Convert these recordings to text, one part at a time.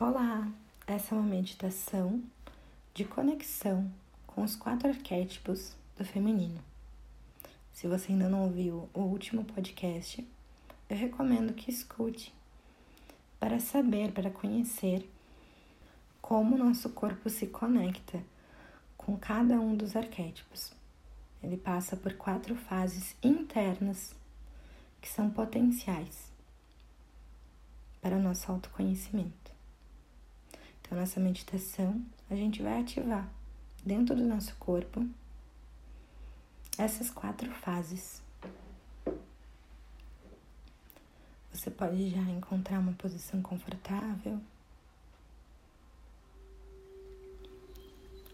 Olá, essa é uma meditação de conexão com os quatro arquétipos do feminino. Se você ainda não ouviu o último podcast, eu recomendo que escute para saber, para conhecer como o nosso corpo se conecta com cada um dos arquétipos. Ele passa por quatro fases internas que são potenciais para o nosso autoconhecimento. Então, nessa meditação, a gente vai ativar dentro do nosso corpo essas quatro fases. Você pode já encontrar uma posição confortável.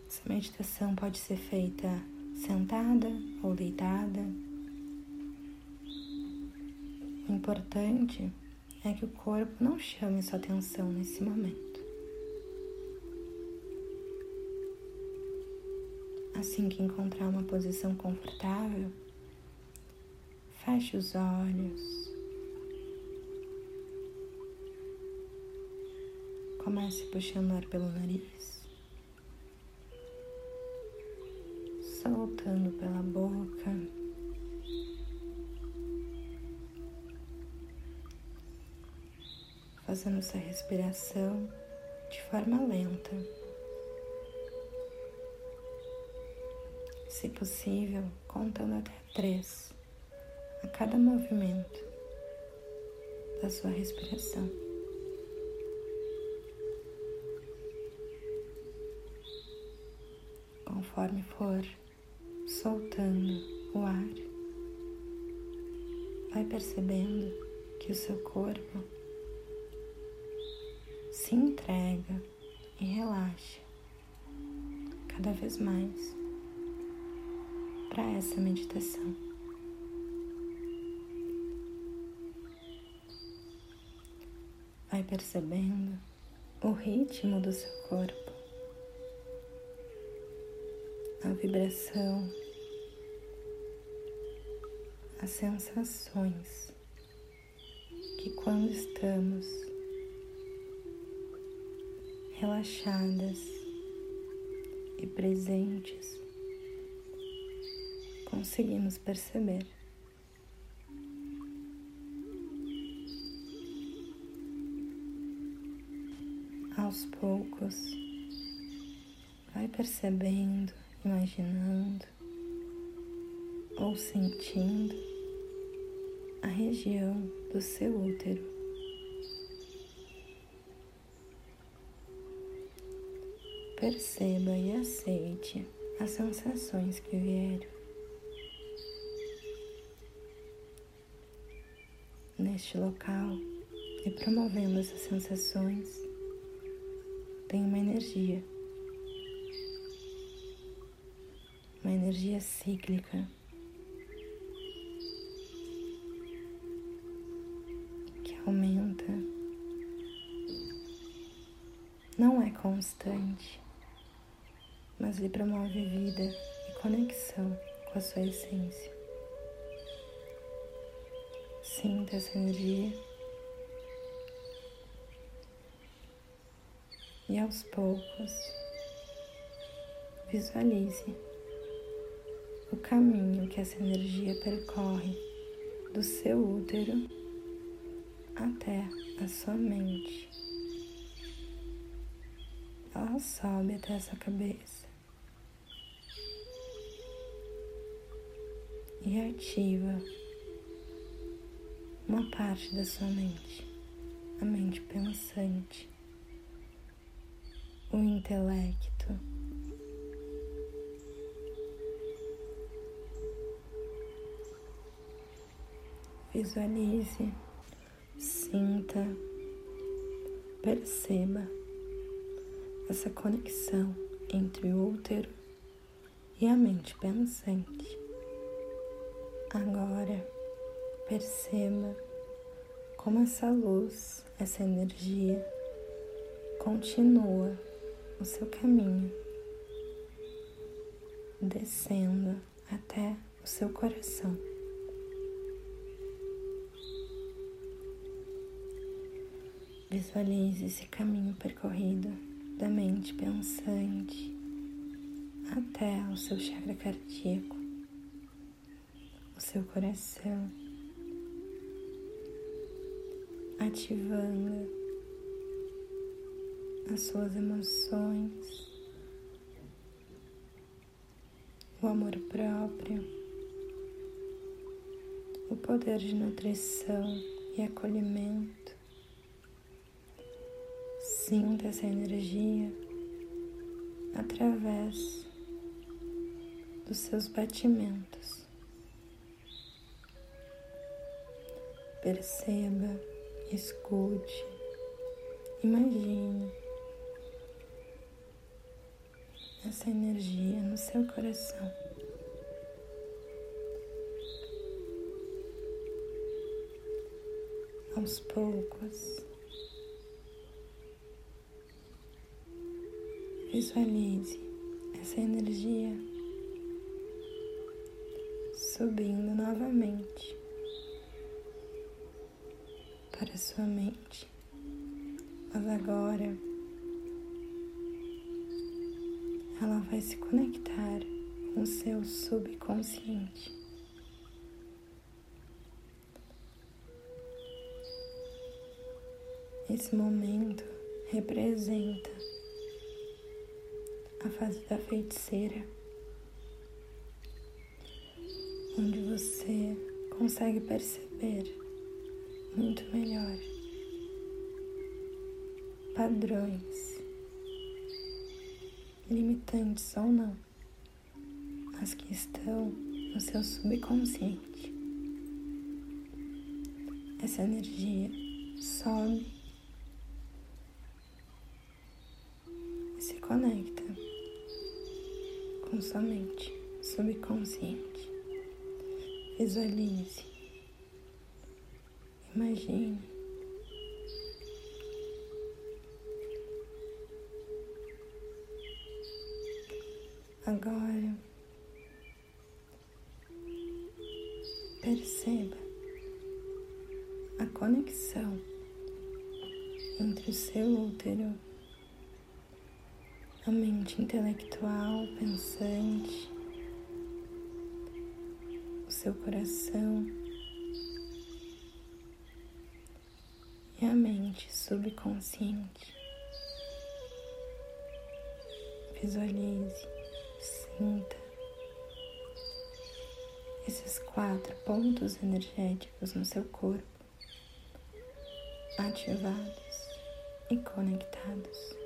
Essa meditação pode ser feita sentada ou deitada. O importante é que o corpo não chame sua atenção nesse momento. Assim que encontrar uma posição confortável, feche os olhos. Comece puxando ar pelo nariz, soltando pela boca. Fazendo essa respiração de forma lenta. Se possível, contando até três a cada movimento da sua respiração. Conforme for soltando o ar, vai percebendo que o seu corpo se entrega e relaxa cada vez mais para essa meditação. Vai percebendo o ritmo do seu corpo, a vibração, as sensações que quando estamos relaxadas e presentes conseguimos perceber. Aos poucos, vai percebendo, imaginando ou sentindo a região do seu útero. Perceba e aceite as sensações que vieram. Neste local e promovendo essas sensações, tem uma energia, uma energia cíclica. Que aumenta, não é constante, mas lhe promove vida e conexão com a sua essência. Sinta essa energia. E aos poucos, visualize o caminho que essa energia percorre do seu útero até a sua mente. Ela sobe até a sua cabeça e ativa uma parte da sua mente, a mente pensante, o intelecto. Visualize, sinta, perceba essa conexão entre o útero e a mente pensante. Agora, Perceba como essa luz, essa energia continua o seu caminho, descendo até o seu coração. Visualize esse caminho percorrido da mente pensante até o seu chakra cardíaco, o seu coração, ativando as suas emoções, o amor próprio, o poder de nutrição e acolhimento. Sinta essa energia através dos seus batimentos. Perceba, escute, imagine essa energia no seu coração. Aos poucos, visualize essa energia subindo novamente para sua mente. Mas agora ela vai se conectar com o seu subconsciente. Esse momento representa a fase da feiticeira, onde você consegue perceber muito melhor. Padrões. Limitantes ou não, mas que estão no seu subconsciente. Essa energia sobe e se conecta com sua mente subconsciente. Visualize, imagine Agora, perceba a conexão entre o seu útero, a mente intelectual, pensante, o seu coração e a mente subconsciente. Visualize Sinta esses quatro pontos energéticos no seu corpo ativados e conectados.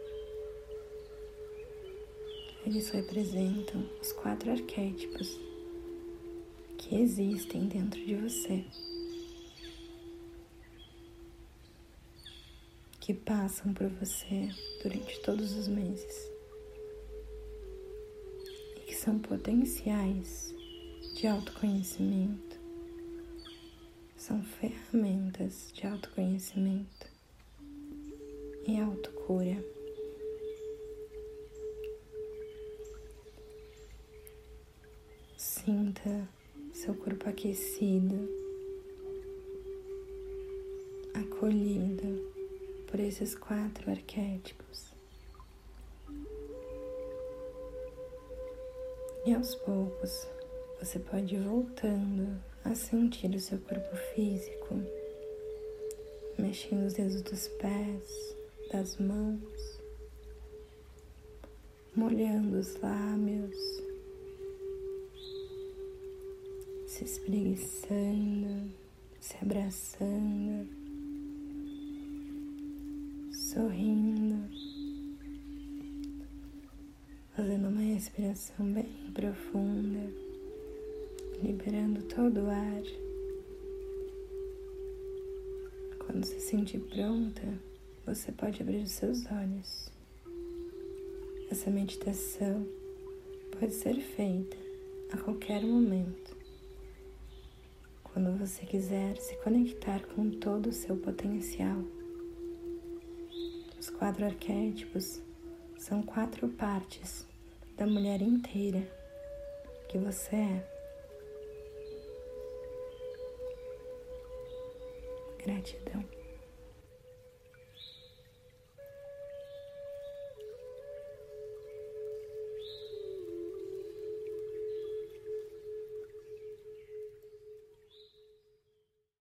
Eles representam os quatro arquétipos que existem dentro de você, que passam por você durante todos os meses. São potenciais de autoconhecimento, são ferramentas de autoconhecimento e autocura. Sinta seu corpo aquecido, acolhido por esses quatro arquétipos. E aos poucos você pode ir voltando a sentir o seu corpo físico, mexendo os dedos dos pés, das mãos, molhando os lábios, se espreguiçando, se abraçando, sorrindo fazendo uma respiração bem profunda, liberando todo o ar. Quando se sentir pronta, você pode abrir os seus olhos. Essa meditação pode ser feita a qualquer momento. Quando você quiser se conectar com todo o seu potencial. Os quatro arquétipos são quatro partes da mulher inteira que você é. Gratidão.